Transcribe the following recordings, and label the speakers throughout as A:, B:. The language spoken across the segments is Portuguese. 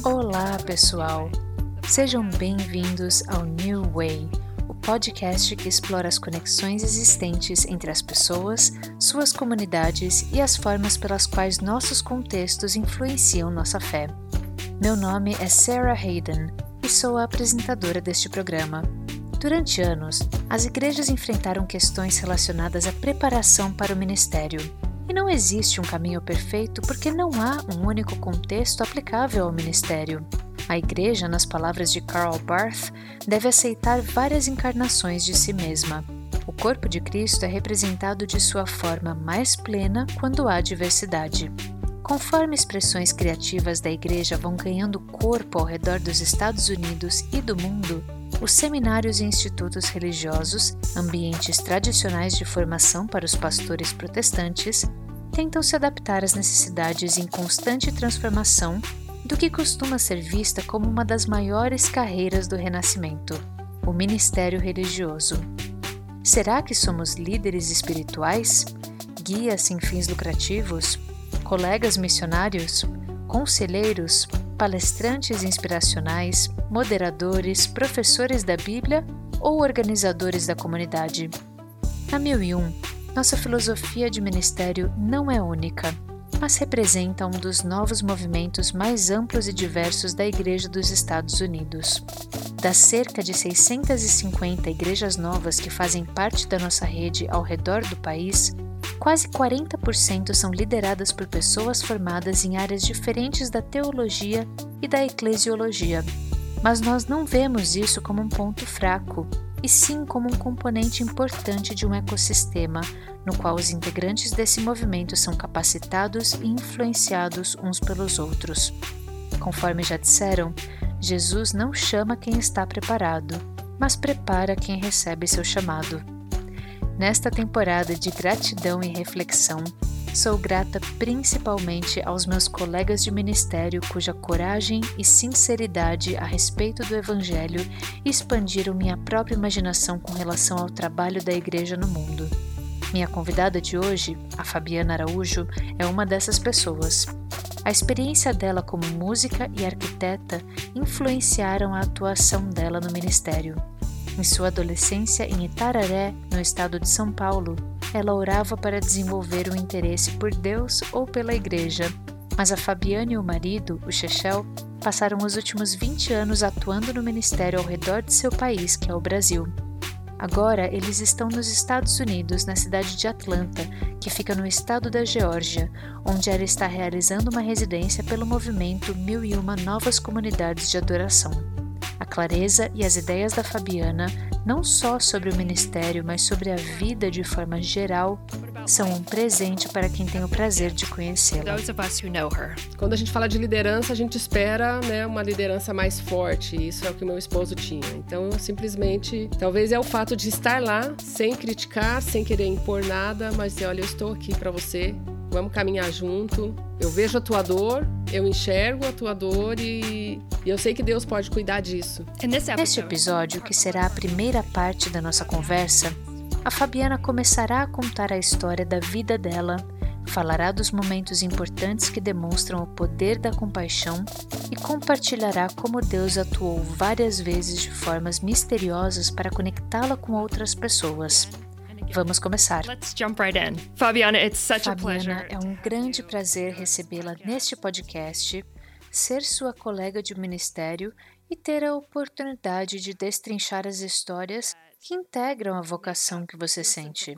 A: Olá, pessoal. Sejam bem-vindos ao New Way, o podcast que explora as conexões existentes entre as pessoas, suas comunidades e as formas pelas quais nossos contextos influenciam nossa fé. Meu nome é Sarah Hayden e sou a apresentadora deste programa. Durante anos, as igrejas enfrentaram questões relacionadas à preparação para o ministério. E não existe um caminho perfeito porque não há um único contexto aplicável ao ministério. A igreja, nas palavras de Karl Barth, deve aceitar várias encarnações de si mesma. O corpo de Cristo é representado de sua forma mais plena quando há diversidade. Conforme expressões criativas da igreja vão ganhando corpo ao redor dos Estados Unidos e do mundo, os seminários e institutos religiosos, ambientes tradicionais de formação para os pastores protestantes, tentam se adaptar às necessidades em constante transformação do que costuma ser vista como uma das maiores carreiras do Renascimento, o ministério religioso. Será que somos líderes espirituais, guias sem fins lucrativos, colegas missionários, conselheiros, palestrantes inspiracionais, moderadores, professores da Bíblia ou organizadores da comunidade? Na 1001, nossa filosofia de ministério não é única mas representa um dos novos movimentos mais amplos e diversos da Igreja dos Estados Unidos. Das cerca de 650 igrejas novas que fazem parte da nossa rede ao redor do país, quase 40% são lideradas por pessoas formadas em áreas diferentes da teologia e da eclesiologia. Mas nós não vemos isso como um ponto fraco, e sim como um componente importante de um ecossistema no qual os integrantes desse movimento são capacitados e influenciados uns pelos outros. Conforme já disseram, Jesus não chama quem está preparado, mas prepara quem recebe seu chamado. Nesta temporada de gratidão e reflexão, Sou grata principalmente aos meus colegas de ministério cuja coragem e sinceridade a respeito do Evangelho expandiram minha própria imaginação com relação ao trabalho da igreja no mundo. Minha convidada de hoje, a Fabiana Araújo, é uma dessas pessoas. A experiência dela como música e arquiteta influenciaram a atuação dela no ministério. Em sua adolescência em Itararé, no estado de São Paulo, ela orava para desenvolver o interesse por Deus ou pela igreja. Mas a Fabiana e o marido, o Chechel, passaram os últimos 20 anos atuando no ministério ao redor de seu país, que é o Brasil. Agora eles estão nos Estados Unidos, na cidade de Atlanta, que fica no estado da Geórgia, onde ela está realizando uma residência pelo movimento Mil e Uma Novas Comunidades de Adoração. A clareza e as ideias da Fabiana, não só sobre o ministério, mas sobre a vida de forma geral, são um presente para quem tem o prazer de conhecê-la.
B: Quando a gente fala de liderança, a gente espera né, uma liderança mais forte. Isso é o que meu esposo tinha. Então, simplesmente, talvez é o fato de estar lá, sem criticar, sem querer impor nada, mas dizer, olha, eu estou aqui para você, vamos caminhar junto. Eu vejo a tua dor, eu enxergo a tua dor e, e eu sei que Deus pode cuidar disso.
A: Neste episódio, que será a primeira parte da nossa conversa, a Fabiana começará a contar a história da vida dela, falará dos momentos importantes que demonstram o poder da compaixão e compartilhará como Deus atuou várias vezes de formas misteriosas para conectá-la com outras pessoas. Vamos começar.
B: Let's jump right in. Fabiana, it's such
A: Fabiana, é um grande prazer recebê-la neste podcast, ser sua colega de ministério e ter a oportunidade de destrinchar as histórias que integram a vocação que você sente.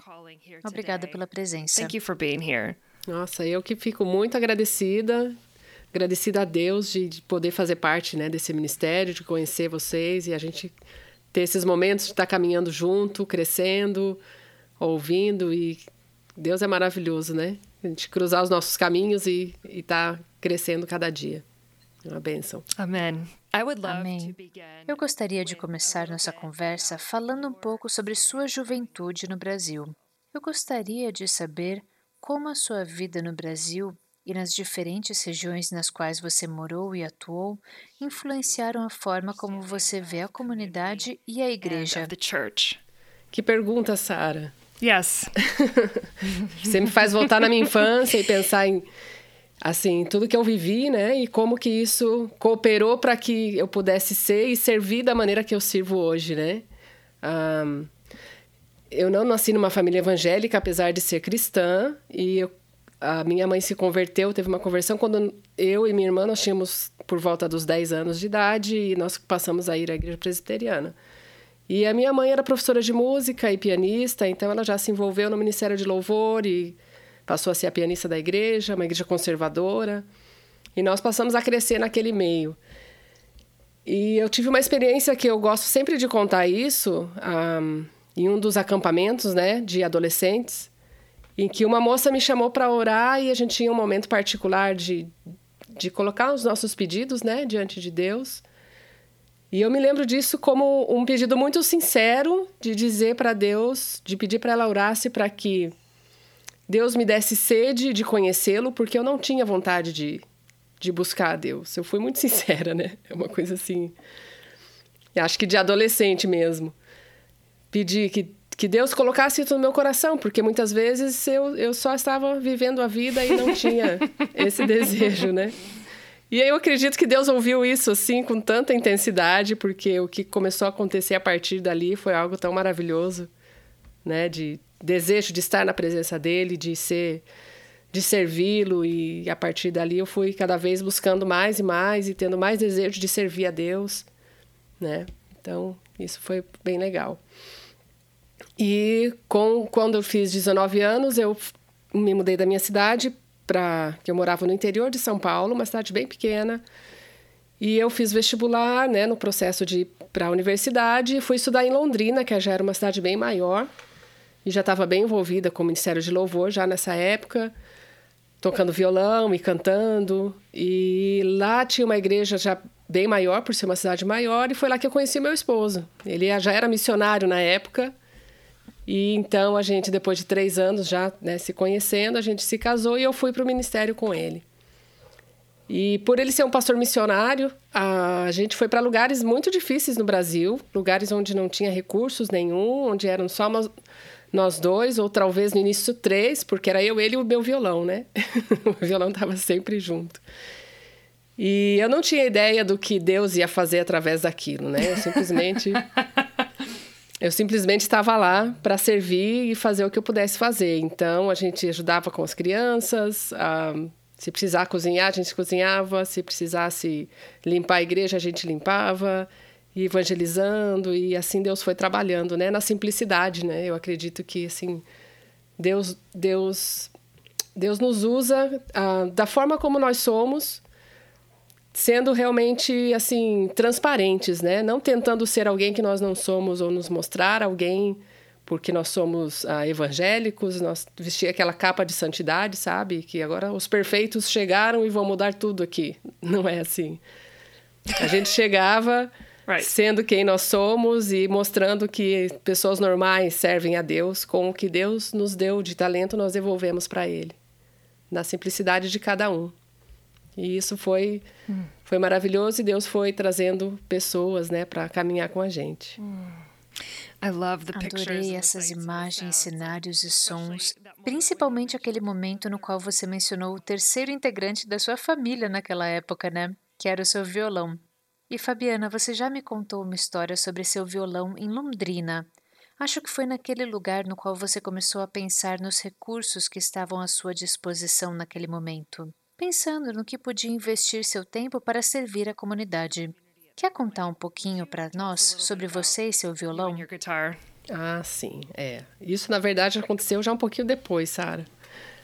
A: Obrigada pela presença.
B: Thank you for being here. Nossa, eu que fico muito agradecida, agradecida a Deus de, de poder fazer parte né, desse ministério, de conhecer vocês e a gente ter esses momentos de estar caminhando junto, crescendo, ouvindo e Deus é maravilhoso, né? A gente cruzar os nossos caminhos e estar tá crescendo cada dia. É uma bênção.
A: Amém. Amém. Eu gostaria de começar nossa conversa falando um pouco sobre sua juventude no Brasil. Eu gostaria de saber como a sua vida no Brasil e nas diferentes regiões nas quais você morou e atuou influenciaram a forma como você vê a comunidade e a igreja.
B: Que pergunta, Sara.
A: Yes.
B: Você me faz voltar na minha infância e pensar em assim, tudo que eu vivi, né? E como que isso cooperou para que eu pudesse ser e servir da maneira que eu sirvo hoje, né? Um, eu não nasci numa família evangélica, apesar de ser cristã, e eu, a minha mãe se converteu, teve uma conversão quando eu e minha irmã nós tínhamos por volta dos 10 anos de idade e nós passamos a ir à igreja presbiteriana. E a minha mãe era professora de música e pianista, então ela já se envolveu no Ministério de Louvor e passou a ser a pianista da igreja, uma igreja conservadora. E nós passamos a crescer naquele meio. E eu tive uma experiência que eu gosto sempre de contar isso, um, em um dos acampamentos né, de adolescentes, em que uma moça me chamou para orar e a gente tinha um momento particular de, de colocar os nossos pedidos né, diante de Deus. E eu me lembro disso como um pedido muito sincero de dizer para Deus, de pedir para ela orasse para que Deus me desse sede de conhecê-lo, porque eu não tinha vontade de, de buscar a Deus. Eu fui muito sincera, né? É uma coisa assim. Acho que de adolescente mesmo. Pedi que, que Deus colocasse isso no meu coração, porque muitas vezes eu, eu só estava vivendo a vida e não tinha esse desejo, né? E eu acredito que Deus ouviu isso assim com tanta intensidade, porque o que começou a acontecer a partir dali foi algo tão maravilhoso, né? De desejo de estar na presença dele, de ser de servi-lo e a partir dali eu fui cada vez buscando mais e mais e tendo mais desejo de servir a Deus, né? Então, isso foi bem legal. E com quando eu fiz 19 anos, eu me mudei da minha cidade para que eu morava no interior de São Paulo, uma cidade bem pequena. E eu fiz vestibular, né, no processo de para a universidade, fui estudar em Londrina, que já era uma cidade bem maior e já estava bem envolvida com o Ministério de Louvor já nessa época, tocando violão e cantando. E lá tinha uma igreja já bem maior, por ser uma cidade maior, e foi lá que eu conheci meu esposo. Ele já era missionário na época. E então a gente, depois de três anos já né, se conhecendo, a gente se casou e eu fui para o ministério com ele. E por ele ser um pastor missionário, a gente foi para lugares muito difíceis no Brasil, lugares onde não tinha recursos nenhum, onde eram só nós dois, ou talvez no início três, porque era eu, ele e o meu violão, né? o violão estava sempre junto. E eu não tinha ideia do que Deus ia fazer através daquilo, né? Eu simplesmente eu simplesmente estava lá para servir e fazer o que eu pudesse fazer. Então a gente ajudava com as crianças, a, se precisar cozinhar, a gente cozinhava, se precisasse limpar a igreja, a gente limpava e evangelizando e assim Deus foi trabalhando, né, na simplicidade, né? Eu acredito que assim Deus Deus Deus nos usa ah, da forma como nós somos, sendo realmente assim transparentes, né? Não tentando ser alguém que nós não somos ou nos mostrar alguém porque nós somos ah, evangélicos, nós vestir aquela capa de santidade, sabe? Que agora os perfeitos chegaram e vão mudar tudo aqui. Não é assim. A gente chegava Right. Sendo quem nós somos e mostrando que pessoas normais servem a Deus com o que Deus nos deu de talento, nós devolvemos para Ele, na simplicidade de cada um. E isso foi, hum. foi maravilhoso e Deus foi trazendo pessoas né, para caminhar com a gente. Hum.
A: Adorei essas imagens, cenários e sons, principalmente aquele momento no qual você mencionou o terceiro integrante da sua família naquela época, né? Que era o seu violão. E Fabiana, você já me contou uma história sobre seu violão em Londrina. Acho que foi naquele lugar no qual você começou a pensar nos recursos que estavam à sua disposição naquele momento, pensando no que podia investir seu tempo para servir a comunidade. Quer contar um pouquinho para nós sobre você e seu violão?
B: Ah, sim, é. Isso na verdade aconteceu já um pouquinho depois, Sara.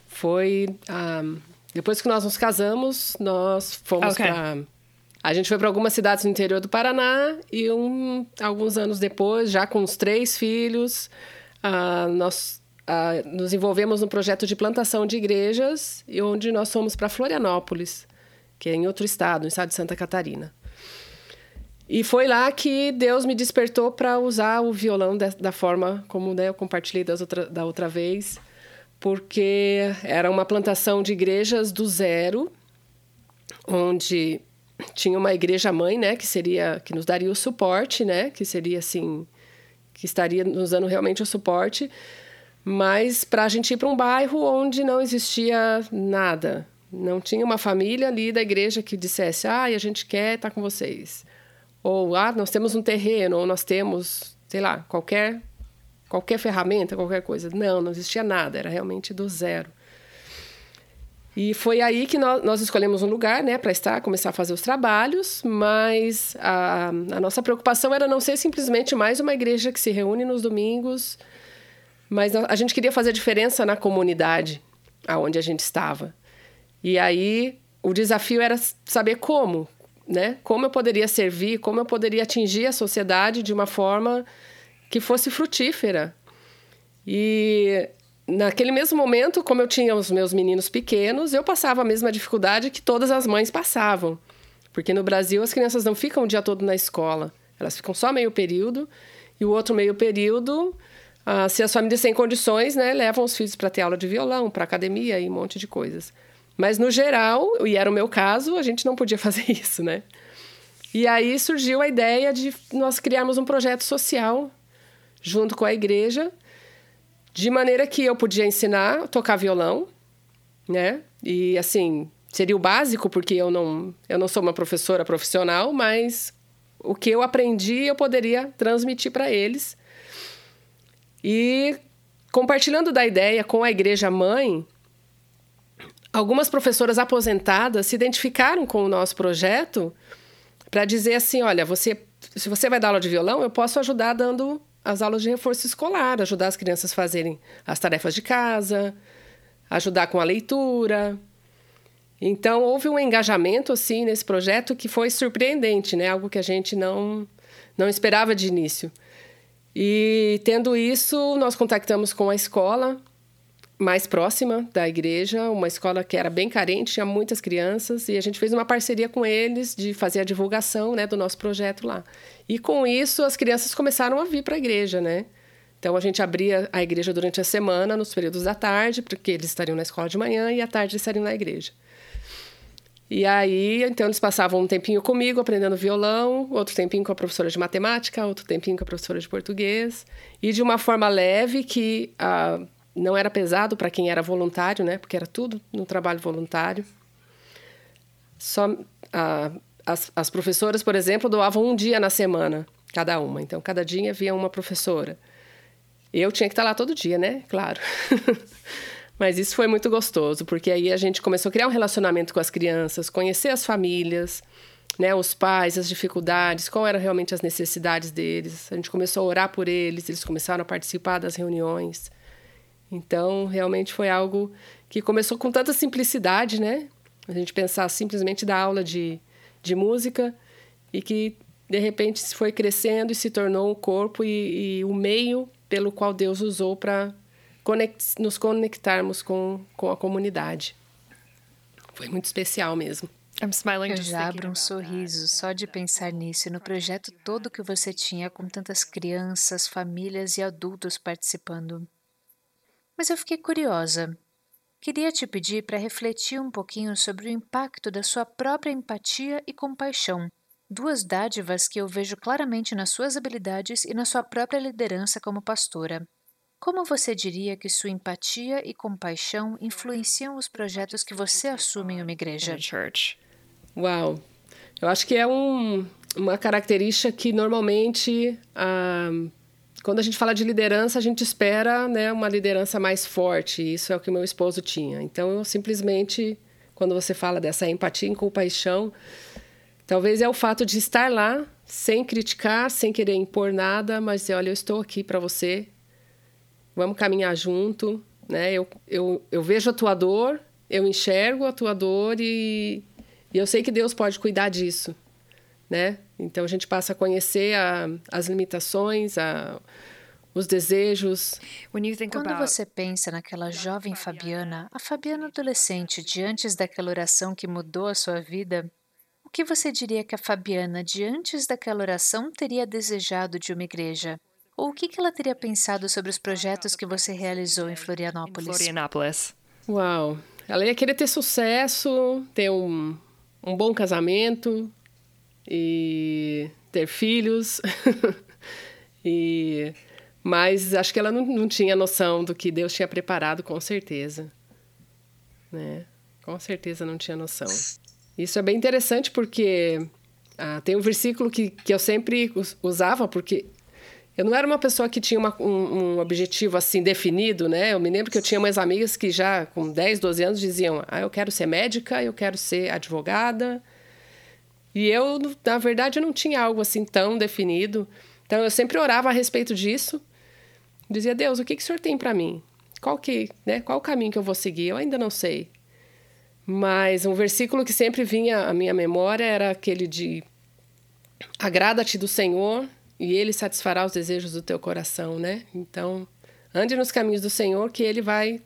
B: Foi um, ah, depois que nós nos casamos, nós fomos okay. para a gente foi para algumas cidades no interior do Paraná e um, alguns anos depois, já com os três filhos, uh, nós uh, nos envolvemos no projeto de plantação de igrejas e onde nós fomos para Florianópolis, que é em outro estado, no estado de Santa Catarina. E foi lá que Deus me despertou para usar o violão de, da forma como né, eu compartilhei outra, da outra vez, porque era uma plantação de igrejas do zero, onde tinha uma igreja mãe, né, que seria que nos daria o suporte, né, que seria assim, que estaria nos dando realmente o suporte, mas para a gente ir para um bairro onde não existia nada, Não tinha uma família ali da igreja que dissesse: ah, a gente quer estar com vocês. Ou, ah, nós temos um terreno, ou nós temos, sei lá, qualquer, qualquer ferramenta, qualquer coisa. Não, não existia nada, era realmente do zero. E foi aí que nós, nós escolhemos um lugar, né, para estar, começar a fazer os trabalhos, mas a, a nossa preocupação era não ser simplesmente mais uma igreja que se reúne nos domingos, mas a gente queria fazer diferença na comunidade aonde a gente estava. E aí o desafio era saber como, né? Como eu poderia servir, como eu poderia atingir a sociedade de uma forma que fosse frutífera. E naquele mesmo momento, como eu tinha os meus meninos pequenos, eu passava a mesma dificuldade que todas as mães passavam. Porque no Brasil as crianças não ficam o dia todo na escola, elas ficam só meio período, e o outro meio período, ah, se as famílias têm condições, né, levam os filhos para ter aula de violão, para academia e um monte de coisas. Mas no geral, e era o meu caso, a gente não podia fazer isso, né? E aí surgiu a ideia de nós criarmos um projeto social junto com a igreja de maneira que eu podia ensinar a tocar violão, né? E assim, seria o básico, porque eu não, eu não sou uma professora profissional, mas o que eu aprendi eu poderia transmitir para eles. E compartilhando da ideia com a igreja mãe, algumas professoras aposentadas se identificaram com o nosso projeto para dizer assim, olha, você se você vai dar aula de violão, eu posso ajudar dando as aulas de reforço escolar, ajudar as crianças a fazerem as tarefas de casa, ajudar com a leitura. Então, houve um engajamento, assim, nesse projeto que foi surpreendente, né? Algo que a gente não, não esperava de início. E, tendo isso, nós contactamos com a escola mais próxima da igreja, uma escola que era bem carente, tinha muitas crianças, e a gente fez uma parceria com eles de fazer a divulgação né, do nosso projeto lá. E com isso, as crianças começaram a vir para a igreja, né? Então, a gente abria a igreja durante a semana, nos períodos da tarde, porque eles estariam na escola de manhã e à tarde eles estariam na igreja. E aí, então, eles passavam um tempinho comigo aprendendo violão, outro tempinho com a professora de matemática, outro tempinho com a professora de português. E de uma forma leve que a não era pesado para quem era voluntário, né? Porque era tudo no trabalho voluntário. Só a, as, as professoras, por exemplo, doavam um dia na semana, cada uma. Então, cada dia havia uma professora. Eu tinha que estar lá todo dia, né? Claro. Mas isso foi muito gostoso, porque aí a gente começou a criar um relacionamento com as crianças, conhecer as famílias, né, os pais, as dificuldades, qual eram realmente as necessidades deles. A gente começou a orar por eles, eles começaram a participar das reuniões. Então, realmente foi algo que começou com tanta simplicidade, né? A gente pensar simplesmente da aula de, de música e que, de repente, foi crescendo e se tornou o corpo e, e o meio pelo qual Deus usou para conect, nos conectarmos com, com a comunidade. Foi muito especial mesmo.
A: Eu já abro um sorriso só de pensar nisso e no projeto todo que você tinha com tantas crianças, famílias e adultos participando. Mas eu fiquei curiosa. Queria te pedir para refletir um pouquinho sobre o impacto da sua própria empatia e compaixão, duas dádivas que eu vejo claramente nas suas habilidades e na sua própria liderança como pastora. Como você diria que sua empatia e compaixão influenciam os projetos que você assume em uma igreja?
B: Uau! Eu acho que é um, uma característica que normalmente uh, quando a gente fala de liderança, a gente espera né, uma liderança mais forte. Isso é o que meu esposo tinha. Então, eu simplesmente, quando você fala dessa empatia e compaixão, talvez é o fato de estar lá, sem criticar, sem querer impor nada, mas dizer, olha, eu estou aqui para você, vamos caminhar junto. Né? Eu, eu, eu vejo a tua dor, eu enxergo a tua dor e, e eu sei que Deus pode cuidar disso né? Então a gente passa a conhecer a, as limitações, a, os desejos.
A: Quando você pensa naquela jovem Fabiana, a Fabiana adolescente, diante daquela oração que mudou a sua vida, o que você diria que a Fabiana, diante daquela oração, teria desejado de uma igreja? Ou o que ela teria pensado sobre os projetos que você realizou em Florianópolis? Florianópolis.
B: Uau! Ela ia querer ter sucesso, ter um, um bom casamento, e ter filhos. e mas acho que ela não, não tinha noção do que Deus tinha preparado, com certeza. Né? Com certeza não tinha noção. Isso é bem interessante porque ah, tem um versículo que, que eu sempre usava, porque eu não era uma pessoa que tinha uma, um, um, objetivo assim definido, né? Eu me lembro que eu tinha umas amigas que já com 10, 12 anos diziam: Ah, eu quero ser médica, eu quero ser advogada. E eu, na verdade, não tinha algo assim tão definido. Então eu sempre orava a respeito disso. Dizia: Deus, o que, que o senhor tem para mim? Qual, que, né, qual o caminho que eu vou seguir? Eu ainda não sei. Mas um versículo que sempre vinha à minha memória era aquele de Agrada-te do Senhor e ele satisfará os desejos do teu coração, né? Então, ande nos caminhos do Senhor que ele vai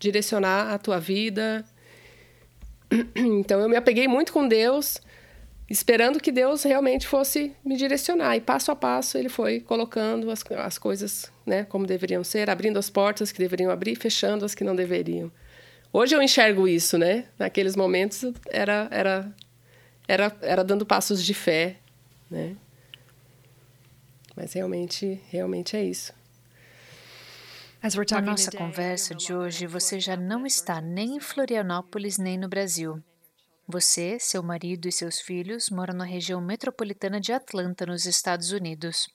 B: direcionar a tua vida. Então, eu me apeguei muito com Deus, esperando que Deus realmente fosse me direcionar. E passo a passo ele foi colocando as, as coisas né, como deveriam ser, abrindo as portas que deveriam abrir, fechando as que não deveriam. Hoje eu enxergo isso, né? Naqueles momentos era, era, era, era dando passos de fé, né? Mas realmente, realmente é isso.
A: Na nossa conversa de hoje, você já não está nem em Florianópolis nem no Brasil. Você, seu marido e seus filhos moram na região metropolitana de Atlanta, nos Estados Unidos.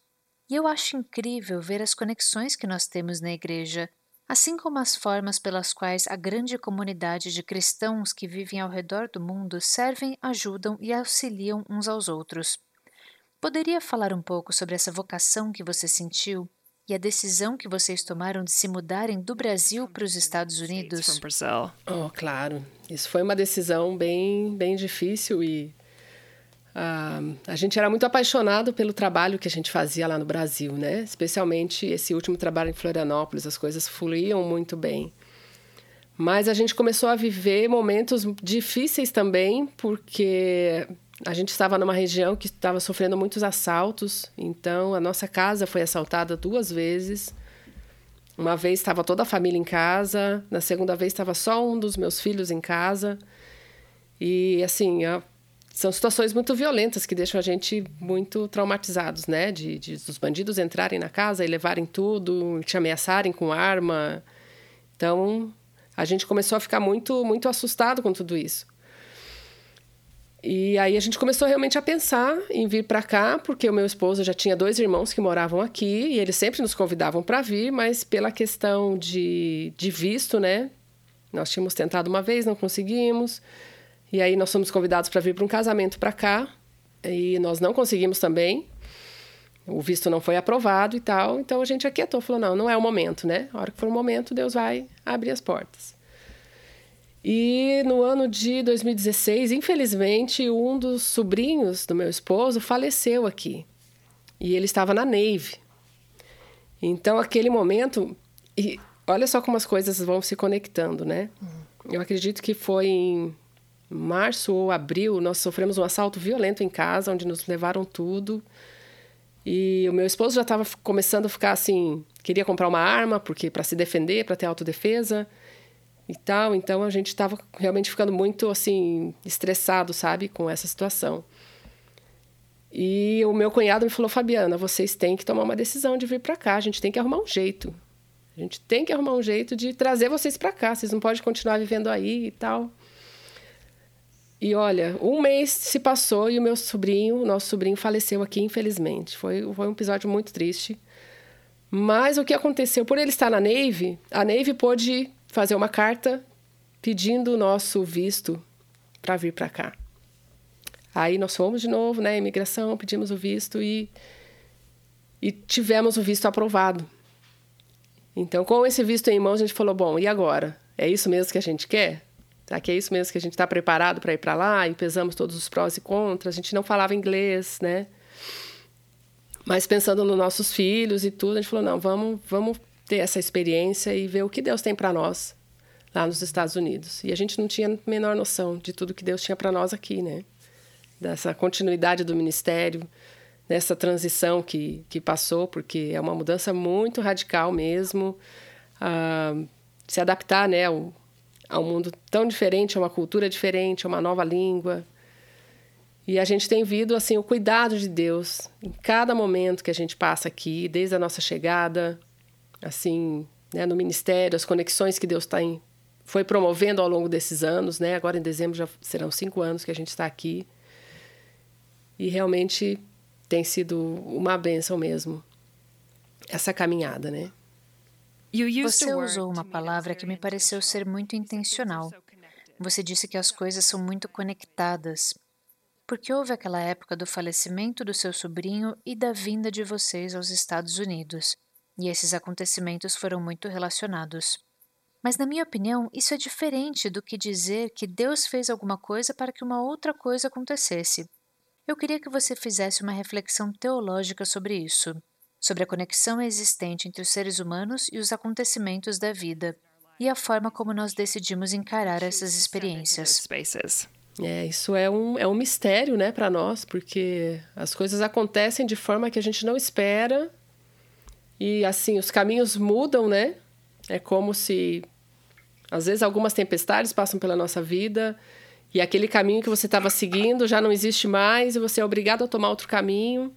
A: E eu acho incrível ver as conexões que nós temos na igreja, assim como as formas pelas quais a grande comunidade de cristãos que vivem ao redor do mundo servem, ajudam e auxiliam uns aos outros. Poderia falar um pouco sobre essa vocação que você sentiu e a decisão que vocês tomaram de se mudarem do Brasil para os Estados Unidos?
B: Oh, claro. Isso foi uma decisão bem, bem difícil e uh, a gente era muito apaixonado pelo trabalho que a gente fazia lá no Brasil, né? Especialmente esse último trabalho em Florianópolis, as coisas fluíam muito bem. Mas a gente começou a viver momentos difíceis também, porque a gente estava numa região que estava sofrendo muitos assaltos, então a nossa casa foi assaltada duas vezes. Uma vez estava toda a família em casa, na segunda vez estava só um dos meus filhos em casa. E assim, são situações muito violentas que deixam a gente muito traumatizados, né? De, de dos bandidos entrarem na casa e levarem tudo, te ameaçarem com arma. Então, a gente começou a ficar muito, muito assustado com tudo isso. E aí a gente começou realmente a pensar em vir para cá, porque o meu esposo já tinha dois irmãos que moravam aqui e eles sempre nos convidavam para vir, mas pela questão de, de visto, né? Nós tínhamos tentado uma vez, não conseguimos. E aí nós fomos convidados para vir para um casamento para cá e nós não conseguimos também. O visto não foi aprovado e tal, então a gente aquietou, falou: não, não é o momento, né? A hora que for o momento, Deus vai abrir as portas. E no ano de 2016, infelizmente, um dos sobrinhos do meu esposo faleceu aqui. E ele estava na Navy. Então, aquele momento. E olha só como as coisas vão se conectando, né? Uhum. Eu acredito que foi em março ou abril, nós sofremos um assalto violento em casa, onde nos levaram tudo. E o meu esposo já estava começando a ficar assim, queria comprar uma arma porque para se defender, para ter autodefesa e tal. Então a gente estava realmente ficando muito assim estressado, sabe, com essa situação. E o meu cunhado me falou: "Fabiana, vocês têm que tomar uma decisão de vir para cá. A gente tem que arrumar um jeito. A gente tem que arrumar um jeito de trazer vocês para cá. Vocês não podem continuar vivendo aí e tal." E olha, um mês se passou e o meu sobrinho, o nosso sobrinho, faleceu aqui, infelizmente. Foi, foi um episódio muito triste. Mas o que aconteceu? Por ele estar na Navy, a Navy pôde fazer uma carta pedindo o nosso visto para vir para cá. Aí nós fomos de novo, né, imigração, pedimos o visto e, e tivemos o visto aprovado. Então, com esse visto em mãos, a gente falou: bom, e agora? É isso mesmo que a gente quer? Será que é isso mesmo que a gente está preparado para ir para lá? E pesamos todos os prós e contras. A gente não falava inglês, né? Mas pensando nos nossos filhos e tudo, a gente falou: não, vamos, vamos ter essa experiência e ver o que Deus tem para nós lá nos Estados Unidos. E a gente não tinha a menor noção de tudo que Deus tinha para nós aqui, né? Dessa continuidade do ministério, dessa transição que, que passou, porque é uma mudança muito radical mesmo. Uh, se adaptar, né, ao, ao mundo tão diferente, a uma cultura diferente, a uma nova língua. E a gente tem visto assim o cuidado de Deus em cada momento que a gente passa aqui, desde a nossa chegada, assim, né, no ministério, as conexões que Deus tem foi promovendo ao longo desses anos, né? Agora em dezembro já serão cinco anos que a gente está aqui. E realmente tem sido uma benção mesmo essa caminhada, né?
A: Você usou uma palavra que me pareceu ser muito intencional. Você disse que as coisas são muito conectadas. Porque houve aquela época do falecimento do seu sobrinho e da vinda de vocês aos Estados Unidos, e esses acontecimentos foram muito relacionados. Mas, na minha opinião, isso é diferente do que dizer que Deus fez alguma coisa para que uma outra coisa acontecesse. Eu queria que você fizesse uma reflexão teológica sobre isso, sobre a conexão existente entre os seres humanos e os acontecimentos da vida, e a forma como nós decidimos encarar essas experiências.
B: É, isso é um, é um mistério, né, para nós, porque as coisas acontecem de forma que a gente não espera e, assim, os caminhos mudam, né? É como se, às vezes, algumas tempestades passam pela nossa vida e aquele caminho que você estava seguindo já não existe mais e você é obrigado a tomar outro caminho.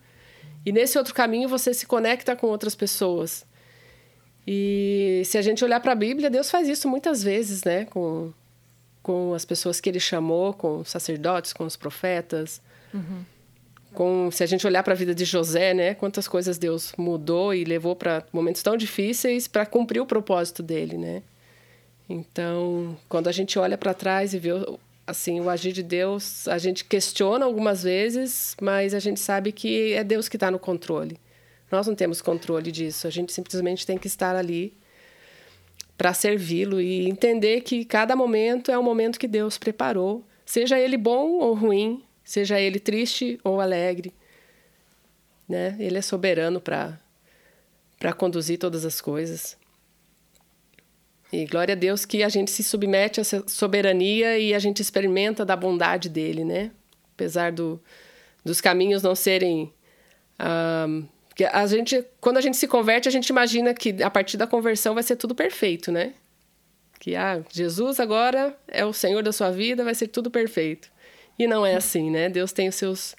B: E nesse outro caminho você se conecta com outras pessoas. E se a gente olhar para a Bíblia, Deus faz isso muitas vezes, né? Com, com as pessoas que ele chamou, com os sacerdotes, com os profetas. Uhum. Com, se a gente olhar para a vida de José, né? Quantas coisas Deus mudou e levou para momentos tão difíceis para cumprir o propósito dele, né? Então, quando a gente olha para trás e vê assim o agir de Deus, a gente questiona algumas vezes, mas a gente sabe que é Deus que está no controle. Nós não temos controle disso. A gente simplesmente tem que estar ali para servi-lo e entender que cada momento é um momento que Deus preparou, seja ele bom ou ruim, seja ele triste ou alegre, né? Ele é soberano para para conduzir todas as coisas. E glória a Deus que a gente se submete a essa soberania e a gente experimenta da bondade dele, né? Apesar do, dos caminhos não serem um, que a gente, quando a gente se converte, a gente imagina que a partir da conversão vai ser tudo perfeito, né? Que ah, Jesus agora é o Senhor da sua vida, vai ser tudo perfeito. E não é assim, né? Deus tem os seus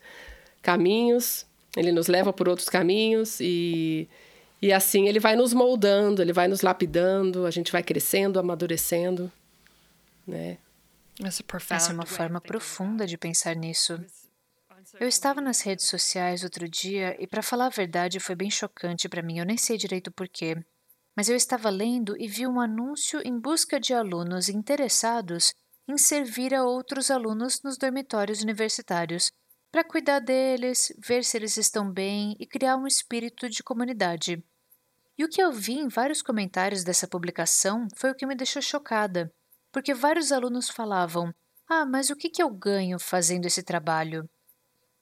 B: caminhos, ele nos leva por outros caminhos e, e assim ele vai nos moldando, ele vai nos lapidando, a gente vai crescendo, amadurecendo, né?
A: Essa é uma forma profunda de pensar nisso. Eu estava nas redes sociais outro dia e, para falar a verdade, foi bem chocante para mim. Eu nem sei direito porquê. Mas eu estava lendo e vi um anúncio em busca de alunos interessados em servir a outros alunos nos dormitórios universitários, para cuidar deles, ver se eles estão bem e criar um espírito de comunidade. E o que eu vi em vários comentários dessa publicação foi o que me deixou chocada, porque vários alunos falavam: Ah, mas o que, eu ganho fazendo esse trabalho?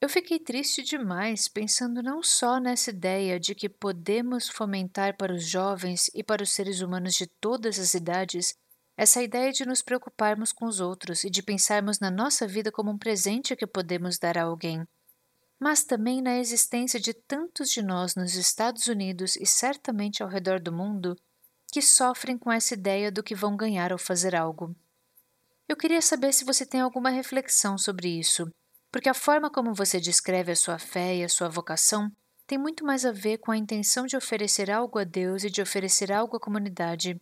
A: Eu fiquei triste demais pensando não só nessa ideia de que podemos fomentar para os jovens e para os seres humanos de todas as idades essa ideia de nos preocuparmos com os outros e de pensarmos na nossa vida como um presente que podemos dar a alguém, mas também na existência de tantos de nós nos Estados Unidos e certamente ao redor do mundo que sofrem com essa ideia do que vão ganhar ao fazer algo. Eu queria saber se você tem alguma reflexão sobre isso, porque a forma como você descreve a sua fé e a sua vocação tem muito mais a ver com a intenção de oferecer algo a Deus e de oferecer algo à comunidade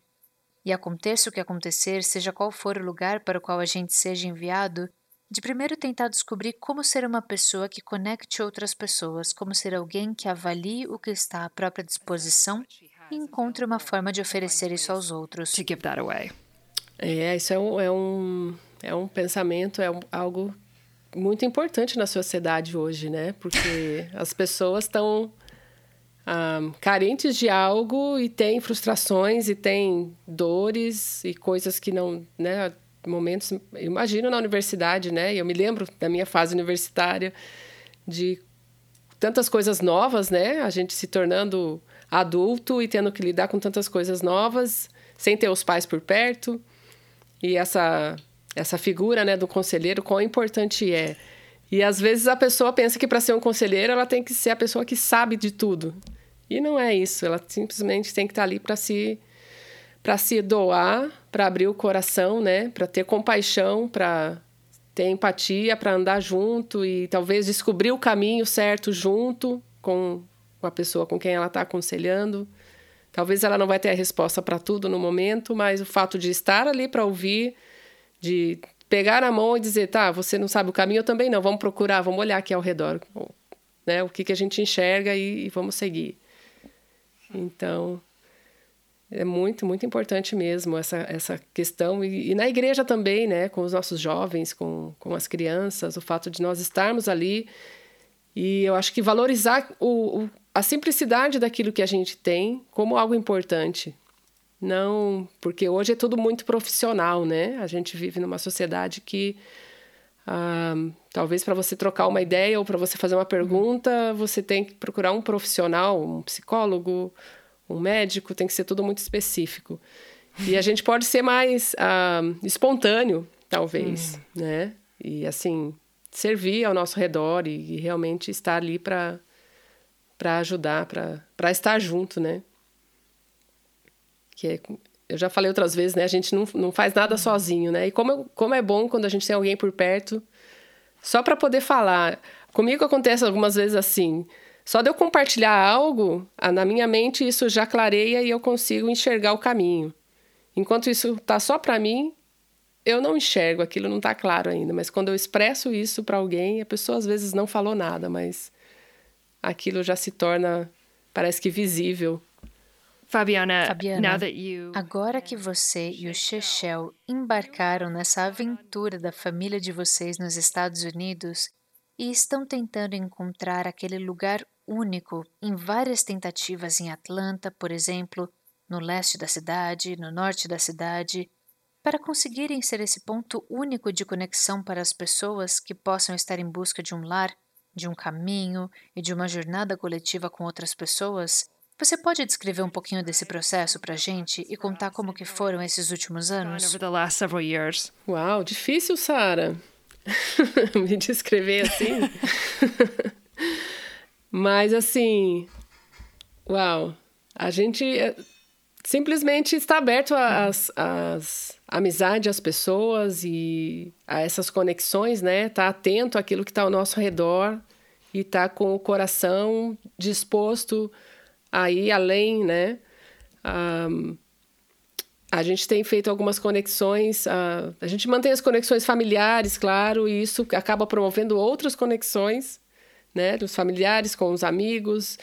A: e aconteça o que acontecer, seja qual for o lugar para o qual a gente seja enviado, de primeiro tentar descobrir como ser uma pessoa que conecte outras pessoas, como ser alguém que avalie o que está à própria disposição e encontre uma forma de oferecer isso aos outros.
B: To give that away. É, isso é um, é um, é um pensamento, é um, algo muito importante na sociedade hoje, né? Porque as pessoas estão um, carentes de algo e têm frustrações e têm dores e coisas que não, né, momentos, imagino na universidade, né? Eu me lembro da minha fase universitária de tantas coisas novas, né? A gente se tornando adulto e tendo que lidar com tantas coisas novas, sem ter os pais por perto. E essa essa figura, né, do conselheiro, quão importante é. E às vezes a pessoa pensa que para ser um conselheiro ela tem que ser a pessoa que sabe de tudo. E não é isso, ela simplesmente tem que estar ali para se para se doar, para abrir o coração, né, para ter compaixão, para ter empatia, para andar junto e talvez descobrir o caminho certo junto com a pessoa com quem ela está aconselhando, Talvez ela não vai ter a resposta para tudo no momento, mas o fato de estar ali para ouvir, de pegar a mão e dizer, tá, você não sabe o caminho, eu também não, vamos procurar, vamos olhar aqui ao redor, né? O que, que a gente enxerga e, e vamos seguir. Então, é muito, muito importante mesmo essa, essa questão. E, e, na igreja também, né? Com os nossos jovens, com, com as crianças, o fato de nós estarmos ali. E eu acho que valorizar o, o, a simplicidade daquilo que a gente tem como algo importante. Não, porque hoje é tudo muito profissional, né? A gente vive numa sociedade que ah, talvez para você trocar uma ideia ou para você fazer uma pergunta, você tem que procurar um profissional, um psicólogo, um médico, tem que ser tudo muito específico. E a gente pode ser mais ah, espontâneo, talvez, hum. né? E assim, servir ao nosso redor e, e realmente estar ali para para ajudar, para estar junto, né? que é, eu já falei outras vezes, né? A gente não, não faz nada sozinho, né? E como, como é bom quando a gente tem alguém por perto, só para poder falar. Comigo acontece algumas vezes assim. Só de eu compartilhar algo, na minha mente isso já clareia e eu consigo enxergar o caminho. Enquanto isso tá só para mim, eu não enxergo, aquilo não está claro ainda. Mas quando eu expresso isso para alguém, a pessoa às vezes não falou nada, mas aquilo já se torna, parece que visível.
A: Fabiana, Fabiana you... agora que você e o Chechel embarcaram nessa aventura da família de vocês nos Estados Unidos e estão tentando encontrar aquele lugar único em várias tentativas em Atlanta, por exemplo, no leste da cidade, no norte da cidade, para conseguirem ser esse ponto único de conexão para as pessoas que possam estar em busca de um lar, de um caminho e de uma jornada coletiva com outras pessoas, você pode descrever um pouquinho desse processo para a gente e contar como que foram esses últimos anos?
B: Uau, difícil, Sara. Me descrever assim. Mas assim, uau, a gente eh, simplesmente está aberto às, às amizades, às pessoas e a essas conexões, né? Tá atento àquilo que está ao nosso redor e tá com o coração disposto aí além, né? Um, a gente tem feito algumas conexões, uh, a gente mantém as conexões familiares, claro, e isso acaba promovendo outras conexões, né, dos familiares com os amigos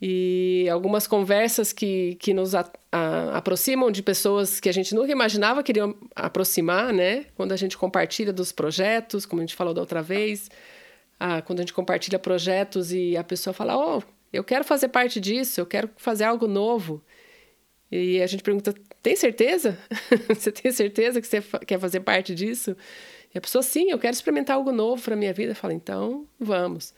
B: e algumas conversas que, que nos a, a, aproximam de pessoas que a gente nunca imaginava que iriam aproximar, né, quando a gente compartilha dos projetos, como a gente falou da outra vez, uh, quando a gente compartilha projetos e a pessoa fala, oh, eu quero fazer parte disso, eu quero fazer algo novo. E a gente pergunta: tem certeza? você tem certeza que você quer fazer parte disso? E a pessoa: sim, eu quero experimentar algo novo para minha vida. Fala: então, vamos.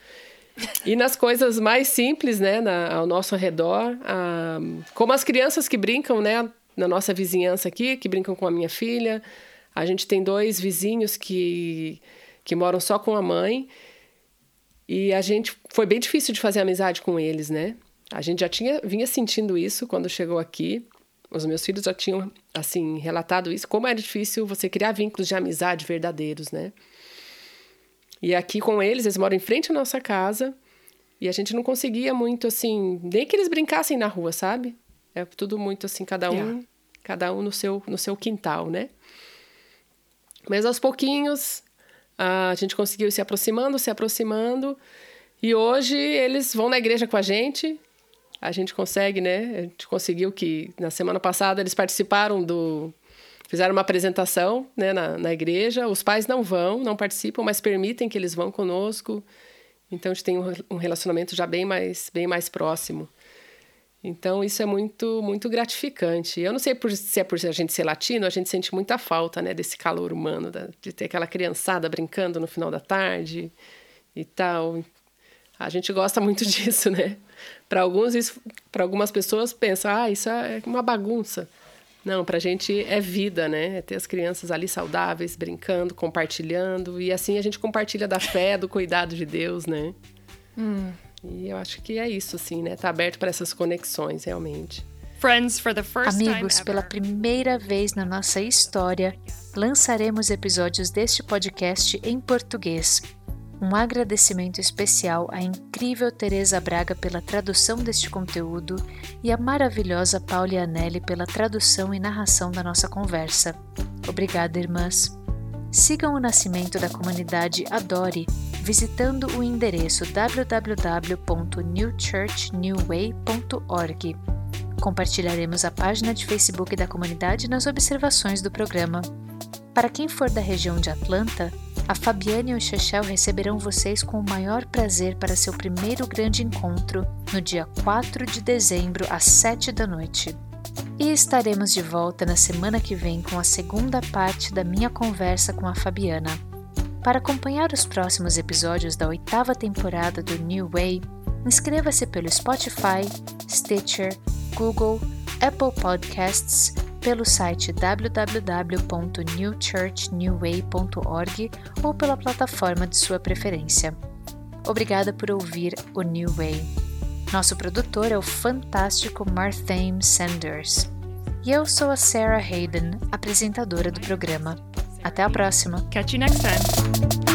B: E nas coisas mais simples, né, na, ao nosso redor, ah, como as crianças que brincam, né, na nossa vizinhança aqui, que brincam com a minha filha. A gente tem dois vizinhos que, que moram só com a mãe e a gente foi bem difícil de fazer amizade com eles, né? A gente já tinha vinha sentindo isso quando chegou aqui. Os meus filhos já tinham assim relatado isso, como era difícil você criar vínculos de amizade verdadeiros, né? E aqui com eles, eles moram em frente à nossa casa, e a gente não conseguia muito assim, nem que eles brincassem na rua, sabe? É tudo muito assim, cada um, yeah. cada um no seu no seu quintal, né? Mas aos pouquinhos a gente conseguiu se aproximando, se aproximando. E hoje eles vão na igreja com a gente. A gente consegue, né? A gente conseguiu que na semana passada eles participaram do. Fizeram uma apresentação né, na, na igreja. Os pais não vão, não participam, mas permitem que eles vão conosco. Então a gente tem um relacionamento já bem mais, bem mais próximo. Então isso é muito muito gratificante. Eu não sei por, se é por a gente ser latino, a gente sente muita falta, né, desse calor humano, da, de ter aquela criançada brincando no final da tarde e tal. A gente gosta muito disso, né? Para alguns isso, para algumas pessoas pensam, ah, isso é uma bagunça. Não, para a gente é vida, né? É ter as crianças ali saudáveis, brincando, compartilhando e assim a gente compartilha da fé, do cuidado de Deus, né? Hum. E eu acho que é isso, assim, né? Tá aberto para essas conexões, realmente.
A: Amigos, pela primeira vez na nossa história, lançaremos episódios deste podcast em português. Um agradecimento especial à incrível Teresa Braga pela tradução deste conteúdo e à maravilhosa Pauli Anelli pela tradução e narração da nossa conversa. Obrigada, irmãs. Sigam o nascimento da comunidade Adore visitando o endereço www.newchurchnewway.org. Compartilharemos a página de Facebook da comunidade nas observações do programa. Para quem for da região de Atlanta, a Fabiane e o Chechel receberão vocês com o maior prazer para seu primeiro grande encontro no dia 4 de dezembro às 7 da noite. E estaremos de volta na semana que vem com a segunda parte da minha conversa com a Fabiana. Para acompanhar os próximos episódios da oitava temporada do New Way, inscreva-se pelo Spotify, Stitcher, Google, Apple Podcasts, pelo site www.newchurchnewway.org ou pela plataforma de sua preferência. Obrigada por ouvir o New Way. Nosso produtor é o fantástico Marthame Sanders. E eu sou a Sarah Hayden, apresentadora do programa. Até a próxima.
C: Catch you next time.